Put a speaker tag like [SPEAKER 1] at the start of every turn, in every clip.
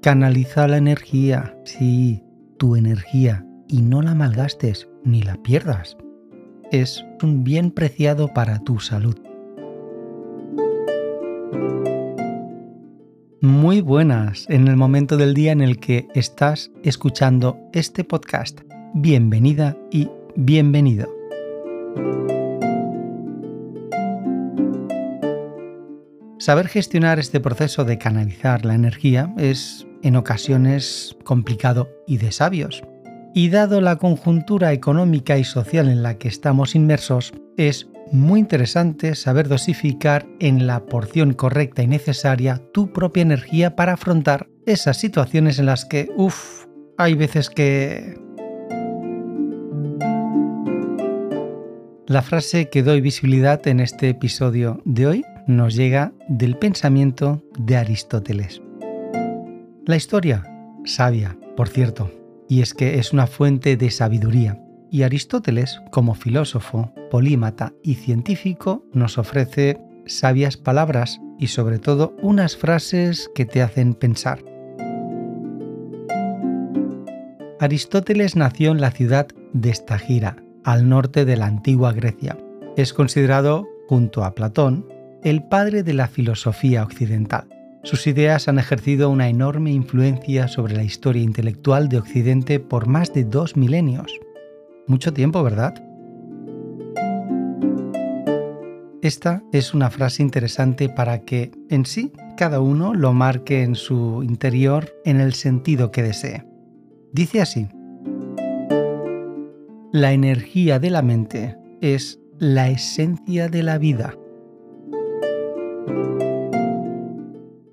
[SPEAKER 1] Canaliza la energía, sí, tu energía, y no la malgastes ni la pierdas. Es un bien preciado para tu salud. Muy buenas en el momento del día en el que estás escuchando este podcast. Bienvenida y bienvenido. Saber gestionar este proceso de canalizar la energía es en ocasiones complicado y de sabios. Y dado la conjuntura económica y social en la que estamos inmersos, es muy interesante saber dosificar en la porción correcta y necesaria tu propia energía para afrontar esas situaciones en las que, uff, hay veces que... La frase que doy visibilidad en este episodio de hoy nos llega del pensamiento de Aristóteles. La historia, sabia, por cierto, y es que es una fuente de sabiduría, y Aristóteles, como filósofo, polímata y científico, nos ofrece sabias palabras y sobre todo unas frases que te hacen pensar. Aristóteles nació en la ciudad de Estagira, al norte de la antigua Grecia. Es considerado, junto a Platón, el padre de la filosofía occidental. Sus ideas han ejercido una enorme influencia sobre la historia intelectual de Occidente por más de dos milenios. Mucho tiempo, ¿verdad? Esta es una frase interesante para que, en sí, cada uno lo marque en su interior en el sentido que desee. Dice así, La energía de la mente es la esencia de la vida.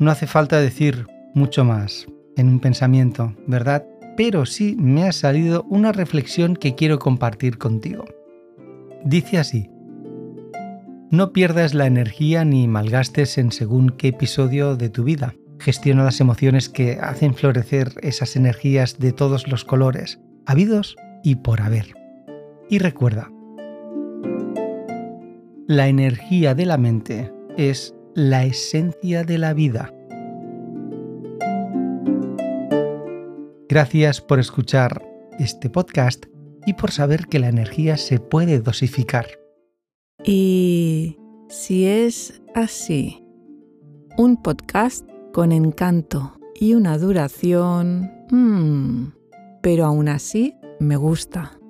[SPEAKER 1] No hace falta decir mucho más en un pensamiento, ¿verdad? Pero sí me ha salido una reflexión que quiero compartir contigo. Dice así, no pierdas la energía ni malgastes en según qué episodio de tu vida. Gestiona las emociones que hacen florecer esas energías de todos los colores, habidos y por haber. Y recuerda, la energía de la mente es la esencia de la vida. Gracias por escuchar este podcast y por saber que la energía se puede dosificar.
[SPEAKER 2] Y si es así, un podcast con encanto y una duración... Hmm, pero aún así me gusta.